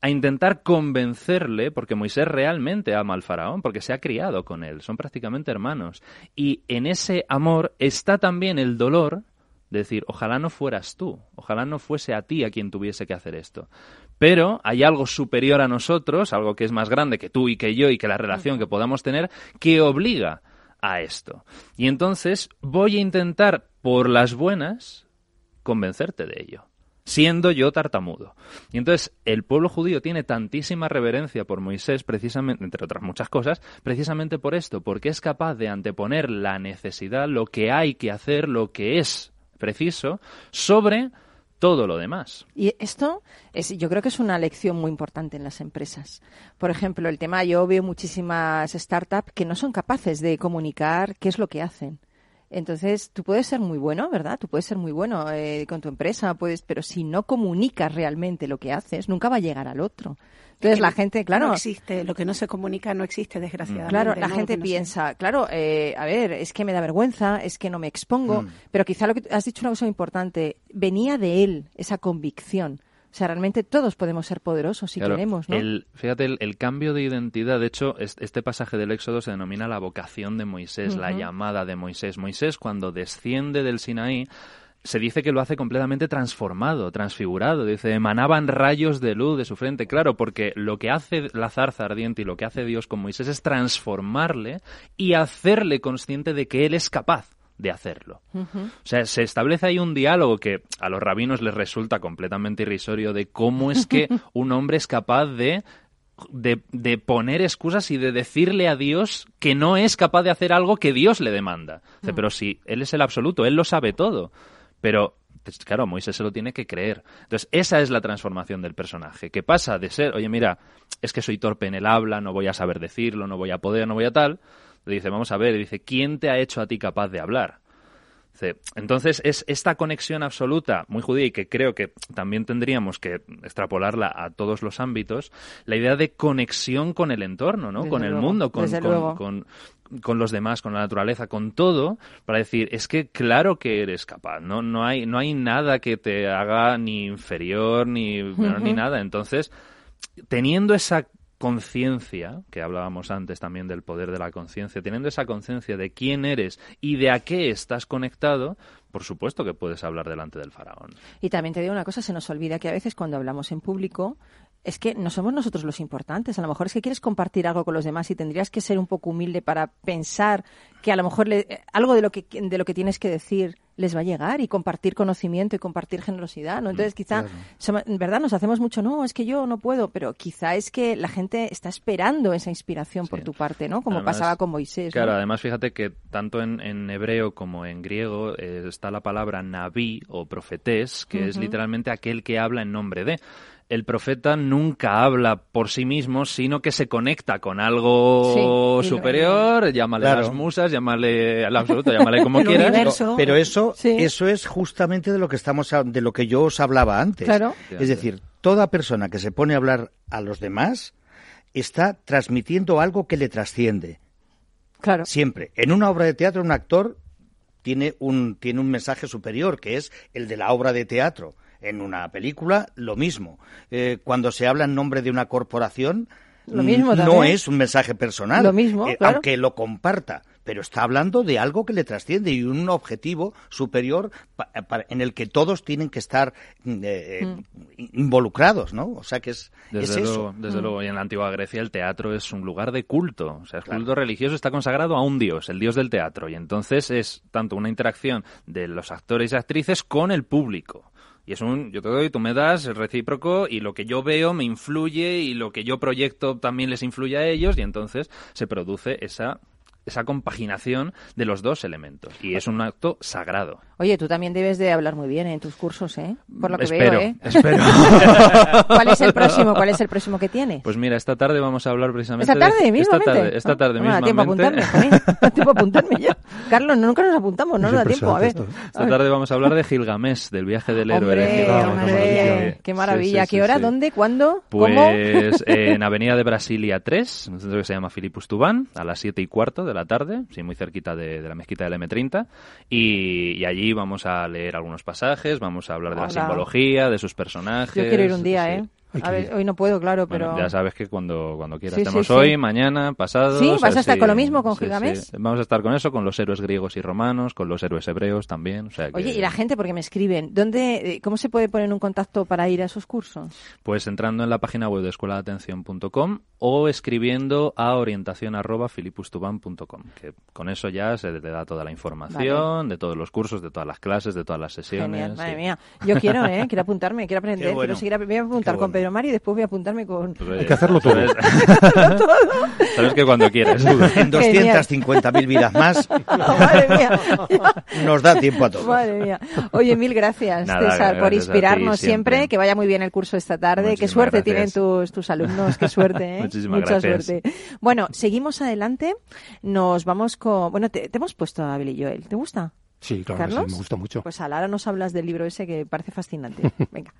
a intentar convencerle, porque Moisés realmente ama al faraón, porque se ha criado con él, son prácticamente hermanos. Y en ese amor está también el dolor decir, ojalá no fueras tú, ojalá no fuese a ti a quien tuviese que hacer esto. Pero hay algo superior a nosotros, algo que es más grande que tú y que yo y que la relación que podamos tener, que obliga a esto. Y entonces voy a intentar, por las buenas, convencerte de ello siendo yo tartamudo. Y entonces el pueblo judío tiene tantísima reverencia por Moisés, precisamente, entre otras muchas cosas, precisamente por esto, porque es capaz de anteponer la necesidad, lo que hay que hacer, lo que es preciso, sobre todo lo demás. Y esto es, yo creo que es una lección muy importante en las empresas. Por ejemplo, el tema, yo veo muchísimas startups que no son capaces de comunicar qué es lo que hacen. Entonces, tú puedes ser muy bueno, ¿verdad? Tú puedes ser muy bueno eh, con tu empresa, puedes, pero si no comunicas realmente lo que haces, nunca va a llegar al otro. Entonces la gente, claro. No existe, lo que no se comunica no existe, desgraciadamente. Claro, la ¿no? gente no piensa, claro, eh, a ver, es que me da vergüenza, es que no me expongo, Mm. pero quizá lo que has dicho una cosa importante, venía de él esa convicción. O sea, realmente todos podemos ser poderosos si Claro, queremos, ¿no? el- fíjate, el, el cambio de identidad, de hecho, es- este pasaje del Éxodo se denomina la vocación de Moisés, la llamada de Moisés. Moisés, cuando desciende del Sinaí, se dice que lo hace completamente transformado, transfigurado. Dice, emanaban rayos de luz de su frente. Claro, porque lo que hace la zarza ardiente y lo que hace Dios con Moisés es transformarle y hacerle consciente de que él es capaz de hacerlo. O sea, se establece ahí un diálogo que a los rabinos les resulta completamente irrisorio de cómo es que [LAUGHS] un hombre es capaz de, de, de poner excusas y de decirle a Dios que no es capaz de hacer algo que Dios le demanda. Mm. pero si Él es el absoluto, Él lo sabe todo. Pero, pues, claro, Moisés se lo tiene que creer. Entonces, esa es la transformación del personaje, que pasa de ser, oye, mira, es que soy torpe en el habla, no voy a saber decirlo, no voy a poder, no voy a tal. Le dice, vamos a ver, dice, ¿quién te ha hecho a ti capaz de hablar? Entonces es esta conexión absoluta, muy judía, y que creo que también tendríamos que extrapolarla a todos los ámbitos, la idea de conexión con el entorno, ¿no? Desde con el luego, mundo, con, con- con- con los demás, con la naturaleza, con todo, para decir, es que claro que eres capaz, ¿no? No hay, no hay nada que te haga ni inferior ni, menor, ni Ujú. [LAUGHS] nada. Entonces, teniendo esa conciencia, que hablábamos antes también del poder de la conciencia, teniendo esa conciencia de quién eres y de a qué estás conectado, por supuesto que puedes hablar delante del faraón. Y también te digo una cosa, se nos olvida que a veces cuando hablamos en público es que no somos nosotros los importantes. A lo mejor es que quieres compartir algo con los demás y tendrías que ser un poco humilde para pensar que a lo mejor le- algo de lo que de lo que tienes que decir les va a llegar y compartir conocimiento y compartir generosidad, ¿no? Entonces quizá, claro. en verdad nos hacemos mucho, no, es que yo no puedo, pero quizá es que la gente está esperando esa inspiración por tu parte, ¿no? Como Además, pasaba con Moisés. Claro, ¿no? además fíjate que tanto en, en hebreo como en griego eh, está la palabra naví o profetés, que es literalmente aquel que habla en nombre de. El profeta nunca habla por sí mismo, sino que se conecta con algo Sí, superior, llámale Claro. las musas, llámale al absoluto, llámale [LAUGHS] como quieras. Pero, pero eso, eso es justamente de lo que estamos a- de lo que yo os hablaba antes. Claro. Es decir, toda persona que se pone a hablar a los demás está transmitiendo algo que le trasciende. Claro. Siempre. En una obra de teatro, un actor tiene un, tiene un mensaje superior, que es el de la obra de teatro. En una película, lo mismo. Eh, cuando se habla en nombre de una corporación, Lo mismo mm, no es un mensaje personal. Lo mismo, eh, claro. Aunque lo comparta. pero está hablando de algo que le trasciende y un objetivo superior en el que todos tienen que estar mm, eh, mm. involucrados, ¿no? O sea que es, desde eso. Luego, desde mm. luego, y en la antigua Grecia el teatro es un lugar de culto, o sea, el culto religioso está consagrado a un dios, el dios del teatro, y entonces es tanto una interacción de los actores y actrices con el público. Y es un, yo te doy, tú me das, es recíproco, y lo que yo veo me influye, y lo que yo proyecto también les influye a ellos, y entonces se produce esa esa compaginación de los dos elementos. Y es un acto sagrado. Oye, tú también debes de hablar muy bien en tus cursos, ¿eh? Por lo que espero, veo, ¿eh? Espero. [LAUGHS] ¿Cuál es el próximo? ¿Cuál es el próximo que tiene? Pues mira, esta tarde vamos a hablar precisamente ¿Esta tarde de... Esta tarde, esta tarde no, da tiempo a apuntarme, da [LAUGHS] tiempo a apuntarme yo. Carlos, nunca nos apuntamos, no nos da tiempo. A ver. Esta tarde vamos a hablar de Gilgamesh, del viaje del héroe. Hombre, qué maravilla. ¿Qué hora? ¿Dónde? ¿Cuándo? Pues en [LAUGHS] Avenida de Brasilia 3, un centro que se llama Filipus Tubán, a las 7 y cuarto de la tarde, sí, muy cerquita de, la mezquita del M30. Y, allí vamos a leer algunos pasajes, vamos a hablar de la simbología, de sus personajes. Yo quiero ir un día, ¿eh? A ver, hoy no puedo, claro, pero... ya sabes que cuando, cuando quieras. Estamos hoy, mañana, pasado... Sí, vas a estar con lo mismo, con Gilgamesh. Vamos a estar con eso, con los héroes griegos y romanos, con los héroes hebreos también. O sea Oye, y la gente, porque me escriben, ¿dónde, eh, ¿cómo se puede poner un contacto para ir a esos cursos? Pues entrando en la página web de escuelaatención.com o escribiendo a orientación arroba filipustuban.com, que con eso ya se te da toda la información de todos los cursos, de todas las clases, de todas las sesiones. madre mía. Yo quiero, [LAUGHS] ¿eh? Quiero apuntarme, quiero aprender, quiero seguir, voy a apuntar con Pedro Mari y después voy a apuntarme con... Hay que hacerlo todo. Sabes [LAUGHS] que cuando quieres. En 250.000 vidas más madre mía. nos da tiempo a todo. Madre mía. Oye, mil gracias, César, por inspirarnos siempre. Que vaya muy bien el curso esta tarde. qué suerte tienen tus, tus alumnos, qué suerte. ¿eh? [LAUGHS] Muchísimas Mucha gracias. suerte. Bueno, seguimos adelante. Nos vamos con... Bueno, te, te hemos puesto a Billy Joel. ¿Te gusta? Sí, claro, ¿Carlos? sí, me gusta mucho. Pues ahora nos hablas del libro ese que parece fascinante. [LAUGHS] Venga.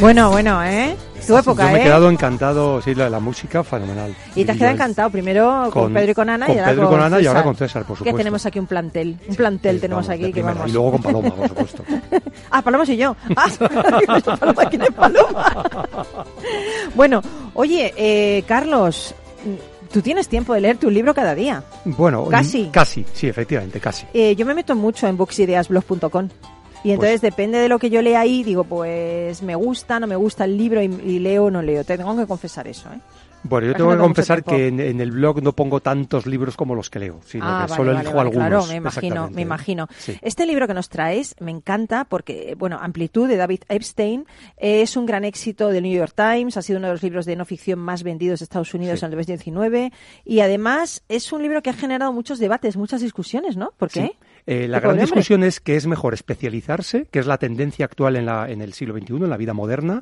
Bueno, bueno, ¿eh? Tu época, Yo me he ¿eh? quedado encantado, sí, la, la música fenomenal. Y te has quedado encantado primero con, Pedro y con Ana con y ahora Pedro y con Ana y César. ahora con César, por Que supuesto. tenemos aquí un plantel, un plantel tenemos Vamos, aquí que vamos. Y luego con Paloma, por supuesto. [LAUGHS] ah, Paloma soy yo. Ah, [LAUGHS] Paloma, ¿quién es Paloma? bueno, oye, eh, Carlos, tú tienes tiempo de leerte un libro cada día. Bueno, Casi. Casi, sí, efectivamente, casi. Eh, yo me meto mucho en booksideasblog.com. Y entonces depende de lo que yo lea ahí, digo, pues me gusta, no me gusta el libro y, y leo o no leo. Te tengo que confesar eso, ¿eh? Bueno, yo tengo que confesar que en, en el blog no pongo tantos libros como los que leo, sino Ah, que vale, solo vale, elijo vale, algunos. Claro, me imagino, me imagino. Sí. Este libro que nos traes me encanta porque, bueno, Amplitud de David Epstein es un gran éxito del New York Times, ha sido uno de los libros de no ficción más vendidos de Estados Unidos Sí. en el 2019 y además es un libro que ha generado muchos debates, muchas discusiones, ¿no? ¿Por qué? Sí. Eh, la gran discusión es que es mejor especializarse, que es la tendencia actual en, la, en el siglo XXI, en la vida moderna,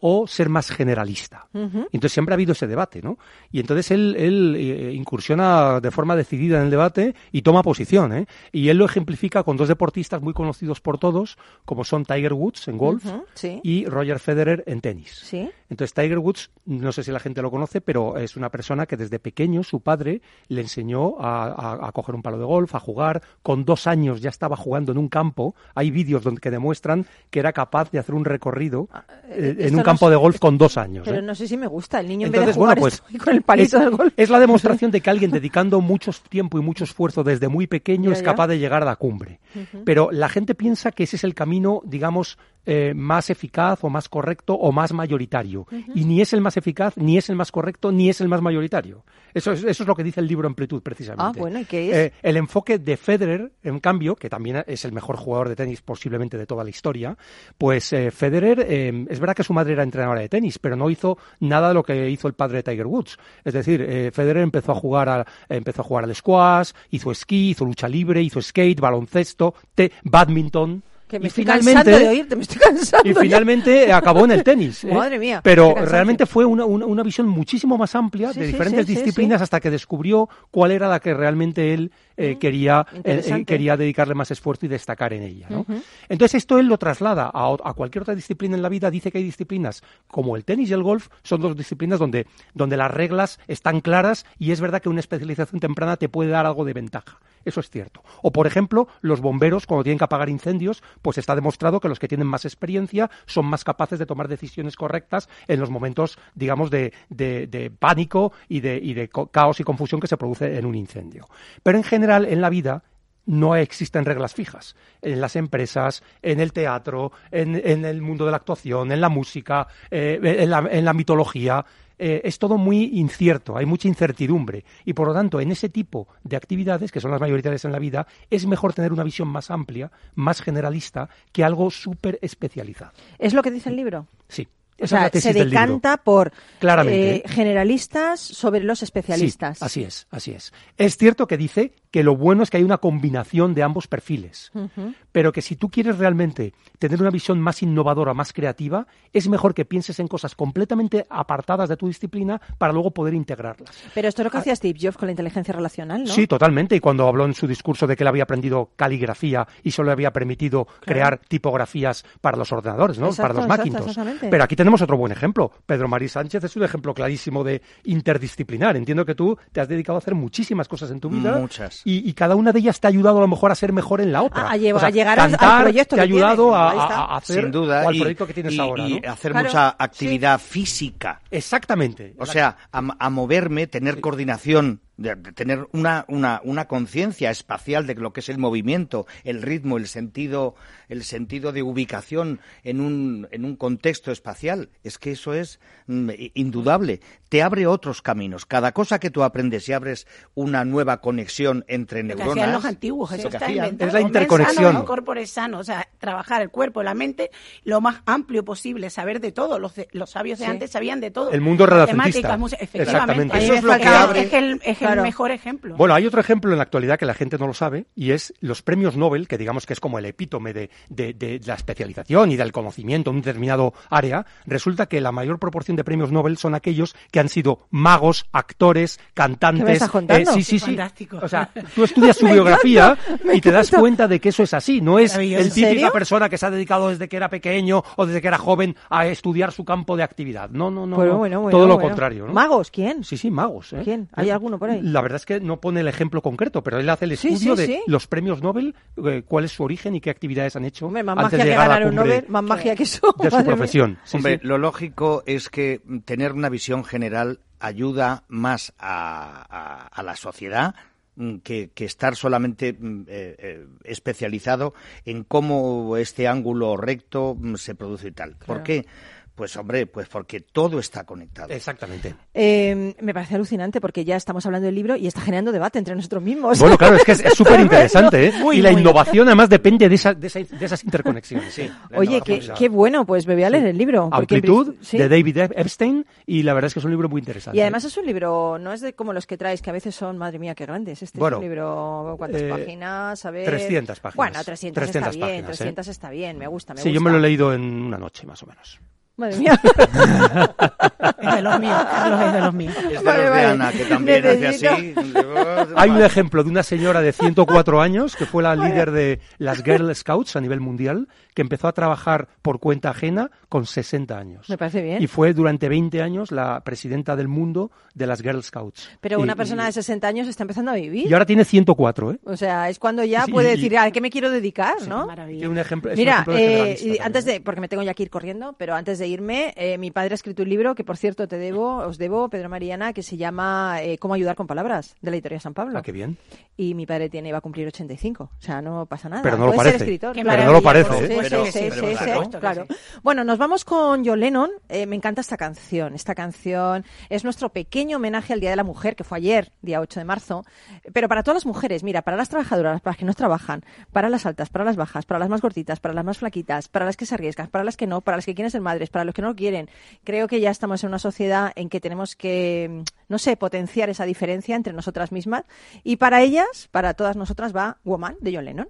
o ser más generalista. Entonces siempre ha habido ese debate, ¿no? Y entonces él, él eh, incursiona de forma decidida en el debate y toma posición, ¿eh? Y él lo ejemplifica con dos deportistas muy conocidos por todos, como son Tiger Woods en golf sí. y Roger Federer en tenis. Sí. Entonces Tiger Woods, no sé si la gente lo conoce, pero es una persona que desde pequeño su padre le enseñó a, a- a coger un palo de golf, a jugar. Con dos años ya estaba jugando en un campo. Hay vídeos donde que demuestran que era capaz de hacer un recorrido eh, esto en un no campo sé- de golf con dos años. Pero ¿eh? no sé si me gusta. El niño en Entonces, vez de jugar bueno, pues con el palito es, del golf. es la demostración de que alguien dedicando mucho tiempo y mucho esfuerzo desde muy pequeño Ya, es capaz de llegar a la cumbre. Pero la gente piensa que ese es el camino, digamos, eh, más eficaz o más correcto o más mayoritario. Y ni es el más eficaz, ni es el más correcto, ni es el más mayoritario. Eso es, eso es lo que dice el libro Amplitud, precisamente. Ah, bueno, ¿y qué es? Eh, el enfoque de Federer, en cambio, que también es el mejor jugador de tenis posiblemente de toda la historia, pues eh, Federer, es verdad que su madre era entrenadora de tenis, pero no hizo nada de lo que hizo el padre de Tiger Woods. Es decir, Federer empezó a jugar al, empezó a jugar al squash, hizo esquí, hizo lucha libre, hizo skate, baloncesto, te, badminton. Que me y estoy finalmente, cansando de oírte, me estoy cansando. y ya. finalmente acabó en el tenis. ¿eh? Madre mía, Pero realmente fue una, una, una visión muchísimo más amplia Sí, de diferentes sí, sí, disciplinas hasta que descubrió cuál era la que realmente él eh, quería, eh, eh, quería dedicarle más esfuerzo y destacar en ella. ¿no? Entonces esto él lo traslada a, a cualquier otra disciplina en la vida. Dice que hay disciplinas como el tenis y el golf, son dos disciplinas donde, donde las reglas están claras y es verdad que una especialización temprana te puede dar algo de ventaja. Eso es cierto. O, por ejemplo, los bomberos, cuando tienen que apagar incendios, pues está demostrado que los que tienen más experiencia son más capaces de tomar decisiones correctas en los momentos, digamos, de, de- pánico y de, y de caos y confusión que se produce en un incendio. Pero en general, en la vida, no existen reglas fijas. En las empresas, en el teatro, en, en el mundo de la actuación, en la música, eh, en, la, en la mitología. Eh, es todo muy incierto, hay mucha incertidumbre. Y por lo tanto, en ese tipo de actividades, que son las mayoritarias en la vida, es mejor tener una visión más amplia, más generalista, que algo súper especializado. ¿Es lo que dice el libro? Sí. O sea, se decanta por Claramente. eh, generalistas sobre los especialistas. Sí, así es, así es. Es cierto que dice que lo bueno es que hay una combinación de ambos perfiles, pero que si tú quieres realmente tener una visión más innovadora, más creativa, es mejor que pienses en cosas completamente apartadas de tu disciplina para luego poder integrarlas. Pero esto es lo que hacía Steve Jobs con la inteligencia relacional, ¿no? Ah. Sí, totalmente. Y cuando habló en su discurso de que él había aprendido caligrafía y solo le había permitido crear tipografías para los ordenadores, ¿no? Exacto, para los exactamente. Pero aquí tenemos otro buen ejemplo. Pedro Marí Sánchez es un ejemplo clarísimo de interdisciplinar. Entiendo que tú te has dedicado a hacer muchísimas cosas en tu vida. Muchas. Y, y cada una de ellas te ha ayudado a lo mejor a ser mejor en la otra. A- a llevar- O sea, a llegar al- al cantar proyecto te ha que tienes. ayudado a, está. a- a hacer Sin duda. o al y- proyecto que tienes y- ahora. y ¿no? hacer Claro, mucha actividad física. Exactamente. O sea, a, a moverme, tener coordinación, de, de tener una, una, una conciencia espacial de lo que es el movimiento, el ritmo, el sentido, el sentido de ubicación en un, en un contexto espacial. Es que eso es mm, indudable. Te abre otros caminos. Cada cosa que tú aprendes y abres una nueva conexión entre Lo que neuronas. hacían los antiguos, eso está inventado. Es la interconexión. Sano, corpore sano, o sea, trabajar el cuerpo, la mente, lo más amplio posible, saber de todo. Los, de- los sabios de Sí. antes sabían de todo. El mundo Exactamente. efectivamente. Eso es lo que Es- abre. Es el, es el Claro. mejor ejemplo. Bueno, hay otro ejemplo en la actualidad que la gente no lo sabe y es los premios Nobel, que digamos que es como el epítome de, de- de la especialización y del conocimiento en un determinado área. Resulta que la mayor proporción de premios Nobel son aquellos que han sido magos, actores, cantantes. ¿Qué me estás contando? eh, sí, sí, sí. Fantástico. O sea, tú estudias [LAUGHS] su biografía encanta, y te das cuenta de que eso es así. No es el ¿En típica persona que se ha dedicado desde que era pequeño o desde que era joven a estudiar su campo de actividad. No, no, no. Bueno, no. bueno, bueno, Todo lo contrario. ¿no? ¿Magos? ¿Quién? Sí, sí, magos. ¿eh? ¿Quién? ¿Hay alguno por ahí? La verdad es que no pone el ejemplo concreto, pero él hace el Sí, estudio sí, de sí. los premios Nobel, eh, cuál es su origen y qué actividades han hecho Hombre, más antes magia de que llegar ganar un Nobel, más magia que eso. de su [LAUGHS] profesión. Sí, Hombre, sí. lo lógico es que tener una visión general ayuda más a, a- a la sociedad mm, que, que estar solamente mm, eh, eh, especializado en cómo este ángulo recto mm, se produce y tal. ¿Por qué? Pues hombre, pues porque todo está conectado. Exactamente. Eh, me parece alucinante porque ya estamos hablando del libro y está generando debate entre nosotros mismos. Bueno, claro, es que es súper interesante, [LAUGHS] ¿eh? Y la muy. innovación además depende de, esa- de, esa- de esas interconexiones. Sí, [LAUGHS] Oye, qué, qué bueno, pues me voy a leer el libro. porque Amplitud, sí. de David Epstein, y la verdad es que es un libro muy interesante. Y además es un libro, no es de como los que traes, que a veces son, madre mía, qué grandes. Este Bueno, es un libro, ¿cuántas eh, páginas? A ver. 300 páginas. Bueno, 300, 300 está bien, páginas, ¿eh? 300 está bien, me gusta, me Sí, gusta. yo me lo he leído en una noche, más o menos. Madre mía. [LAUGHS] Es de los míos, Carlos es de los míos. Es de Vale, los de vale. Ana, que también hace Necesito- así. Hay un ejemplo de una señora de 104 años que fue la líder de las Girl Scouts a nivel mundial, que empezó a trabajar por cuenta ajena con 60 años. Me parece bien. Y fue durante 20 años la presidenta del mundo de las Girl Scouts. Pero Y- una persona de 60 años está empezando a vivir. Y ahora tiene 104, ¿eh? O sea, es cuando ya Sí, puede y- decir, ¿a qué me quiero dedicar? ¿no? Tiene un ejemplo, es un Mira, ejemplo de eh, y antes de, porque me tengo ya que ir corriendo, pero antes de irme, eh, mi padre ha escrito un libro que, por cierto, te debo, os debo, Pedro Mariana, que se llama eh, Cómo ayudar con palabras, de la editorial San Pablo. Ah, qué bien. Y mi padre tiene, va a cumplir 85. O sea, no pasa nada. Pero no lo Puede ser parece. escritor. Pero no lo parece, Sí, ¿eh? sí, Pero- sí, pero sí, claro. sí, claro. Bueno, nos vamos con John Lennon. Eh, me encanta esta canción. Esta canción es nuestro pequeño homenaje al Día de la Mujer, que fue ayer, día 8 de marzo. Pero para todas las mujeres, mira, para las trabajadoras, para las que no trabajan, para las altas, para las bajas, para las más gorditas, para las más flaquitas, para las que se arriesgan, para las que no, para las que quieren ser madres, para los que no lo quieren. Creo que ya estamos en una sociedad en que tenemos que, mm, no sé, potenciar esa diferencia entre nosotras mismas. Y para ellas, para todas nosotras, va Woman, de John Lennon.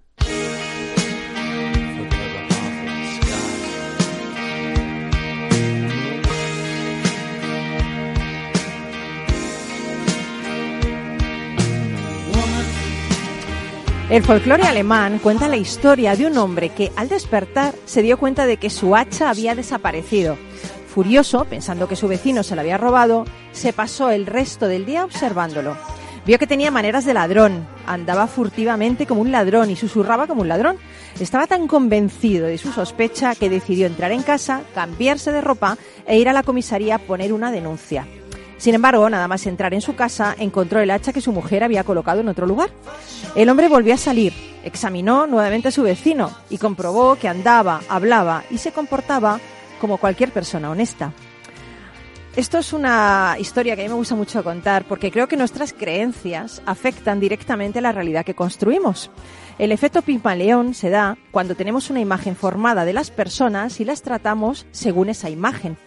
El folclore alemán cuenta la historia de un hombre que al despertar se dio cuenta de que su hacha había desaparecido. Furioso, pensando que su vecino se la había robado, se pasó el resto del día observándolo. Vio que tenía maneras de ladrón, andaba furtivamente como un ladrón y susurraba como un ladrón. Estaba tan convencido de su sospecha que decidió entrar en casa, cambiarse de ropa e ir a la comisaría a poner una denuncia. Sin embargo, nada más entrar en su casa, encontró el hacha que su mujer había colocado en otro lugar. El hombre volvió a salir, examinó nuevamente a su vecino y comprobó que andaba, hablaba y se comportaba como cualquier persona honesta. Esto es una historia que a mí me gusta mucho contar porque creo que nuestras creencias afectan directamente la realidad que construimos. El efecto Pigmaleón se da cuando tenemos una imagen formada de las personas y las tratamos según esa imagen.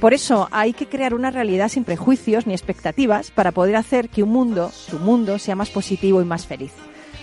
Por eso hay que crear una realidad sin prejuicios ni expectativas para poder hacer que un mundo, tu mundo, sea más positivo y más feliz.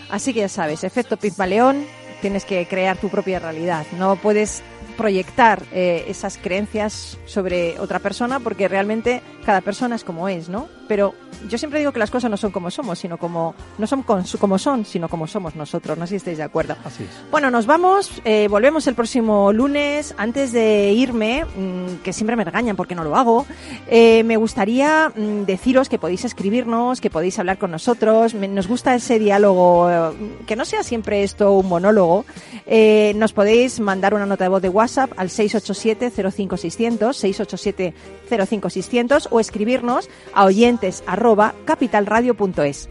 Así que ya sabes, efecto Pigmaleón, tienes que crear tu propia realidad. No puedes proyectar eh, esas creencias sobre otra persona porque realmente cada persona es como es, ¿no? Pero yo siempre digo que las cosas no son como somos, sino como no son con- como son, sino como somos nosotros. No sé si estáis de acuerdo. Así es. Bueno, nos vamos, eh, volvemos el próximo lunes. Antes de irme, mm, que siempre me regañan porque no lo hago, eh, me gustaría mm, deciros que podéis escribirnos, que podéis hablar con nosotros. Me- nos gusta ese diálogo, eh, que no sea siempre esto un monólogo. Eh, nos podéis mandar una nota de voz de WhatsApp al 687-05-600, 687-05-600 o escribirnos a oyentes arroba capitalradio.es.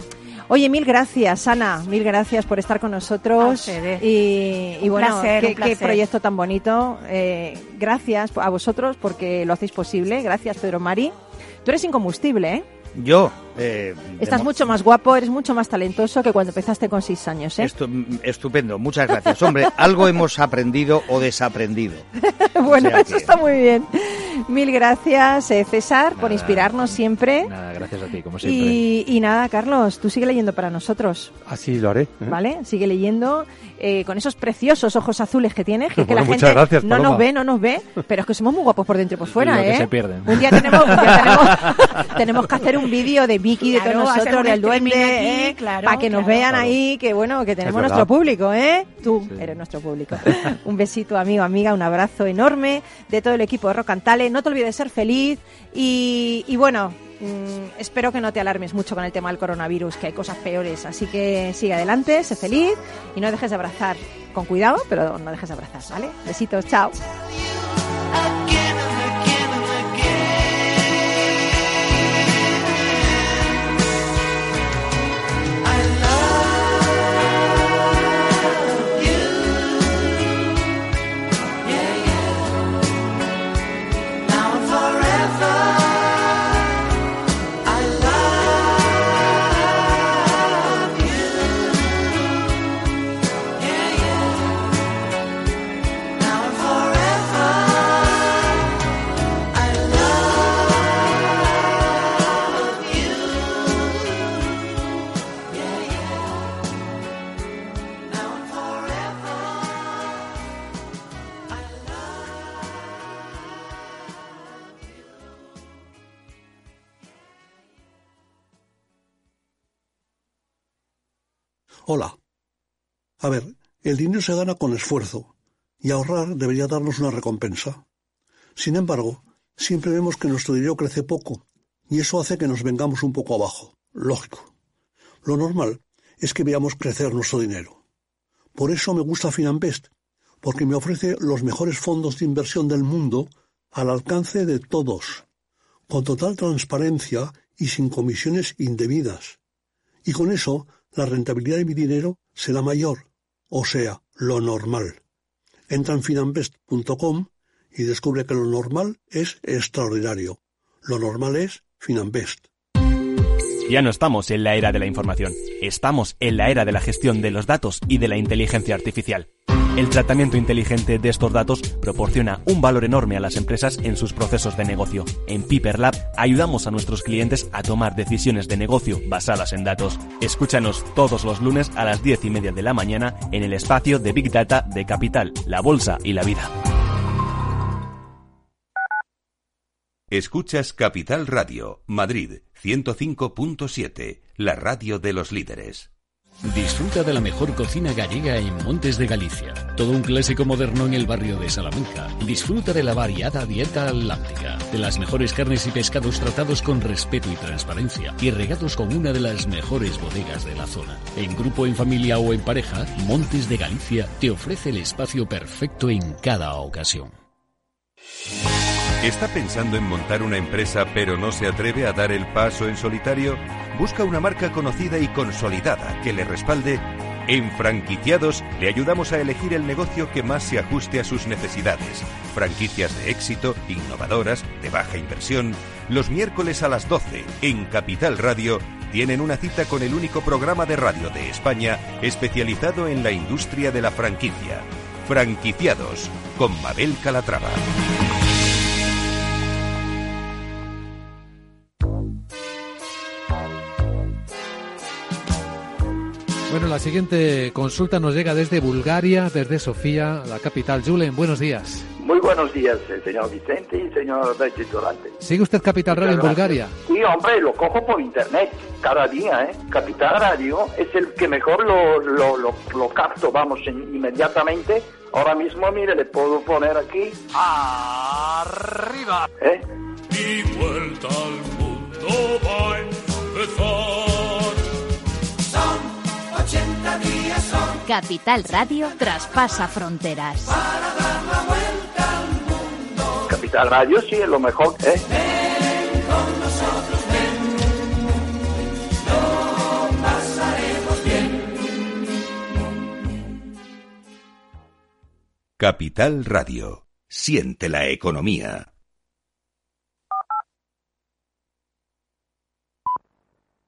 Oye, mil gracias, Ana, mil gracias por estar con nosotros. Y, y Un bueno, placer, qué, un qué placer. proyecto tan bonito. Eh, gracias a vosotros porque lo hacéis posible. Gracias, Pedro Mari. Tú eres incombustible, ¿eh? Yo. Eh, Estás mucho más guapo, eres mucho más talentoso que cuando empezaste con seis años, ¿eh? Estu- mm, estupendo, muchas gracias. Hombre, [LAUGHS] algo hemos aprendido o desaprendido. [LAUGHS] bueno, O sea eso que- está muy bien. Mil gracias, eh, César, por inspirarnos siempre. Nada, gracias a ti, como siempre. Y, y nada, Carlos, tú sigue leyendo para nosotros, Así lo haré. ¿eh? ¿vale? Sigue leyendo eh, con esos preciosos ojos azules que tienes, que, [LAUGHS] que la Bueno, gente muchas gracias, no Paloma. nos ve, no nos ve, pero es que somos muy guapos por dentro y por fuera, Lo que ¿eh? se pierden. Un día tenemos, un día tenemos, tenemos que hacer un vídeo de Vicky, de Claro, todos nosotros, del duende, ¿eh? claro, para que nos claro. vean Claro. ahí, que bueno, que tenemos Es nuestro público, ¿eh? Tú eres nuestro público. [LAUGHS] un besito, amigo, amiga, un abrazo enorme de todo el equipo de Rock and. No te olvides de ser feliz y, y bueno, mm, espero que no te alarmes mucho con el tema del coronavirus, que hay cosas peores. Así que sigue adelante, sé feliz y no dejes de abrazar. Con cuidado, pero no dejes de abrazar, ¿vale? Besitos, chao. Hola. A ver, el dinero se gana con esfuerzo y ahorrar debería darnos una recompensa. Sin embargo, siempre vemos que nuestro dinero crece poco y eso hace que nos vengamos un poco abajo. Lógico. Lo normal es que veamos crecer nuestro dinero. Por eso me gusta Finanbest, porque me ofrece los mejores fondos de inversión del mundo al alcance de todos, con total transparencia y sin comisiones indebidas. Y con eso, la rentabilidad de mi dinero será mayor, o sea, lo normal. Entra en finanbest.com y descubre que lo normal es extraordinario. Lo normal es Finanbest. Ya no estamos en la era de la información, estamos en la era de la gestión de los datos y de la inteligencia artificial. El tratamiento inteligente de estos datos proporciona un valor enorme a las empresas en sus procesos de negocio. En Piper Lab ayudamos a nuestros clientes a tomar decisiones de negocio basadas en datos. Escúchanos todos los lunes a las 10 y media de la mañana en el espacio de Big Data de Capital, la Bolsa y la Vida. Escuchas Capital Radio, Madrid 105.7, la radio de los líderes. Disfruta de la mejor cocina gallega en Montes de Galicia. Todo un clásico moderno en el barrio de Salamanca. Disfruta de la variada dieta atlántica, de las mejores carnes y pescados tratados con respeto y transparencia y regados con una de las mejores bodegas de la zona. En grupo, en familia o en pareja, Montes de Galicia te ofrece el espacio perfecto en cada ocasión. ¿Está pensando en montar una empresa pero no se atreve a dar el paso en solitario? Busca una marca conocida y consolidada que le respalde. En Franquiciados le ayudamos a elegir el negocio que más se ajuste a sus necesidades. Franquicias de éxito, innovadoras, de baja inversión. Los miércoles a las 12 en Capital Radio tienen una cita con el único programa de radio de España especializado en la industria de la franquicia. Franquiciados con Mabel Calatrava. Bueno, la siguiente consulta nos llega desde Bulgaria, desde Sofía, la capital. Julen, buenos días. Muy buenos días, eh, señor Vicente y señor Durante. ¿Sigue usted Capital Radio en Bulgaria? Sí, hombre, lo cojo por internet cada día, ¿eh? Capital Radio es el que mejor lo, lo, lo, lo capto, vamos, en- inmediatamente. Ahora mismo, mire, le puedo poner aquí. ¡Arriba! ¿Eh? Y vuelta al mundo va a empezar. Son 80 días, son Capital Radio traspasa fronteras. Capital Radio sí es lo mejor, ¿eh? con nosotros, ven. Lo pasaremos bien. Capital Radio. Siente la economía.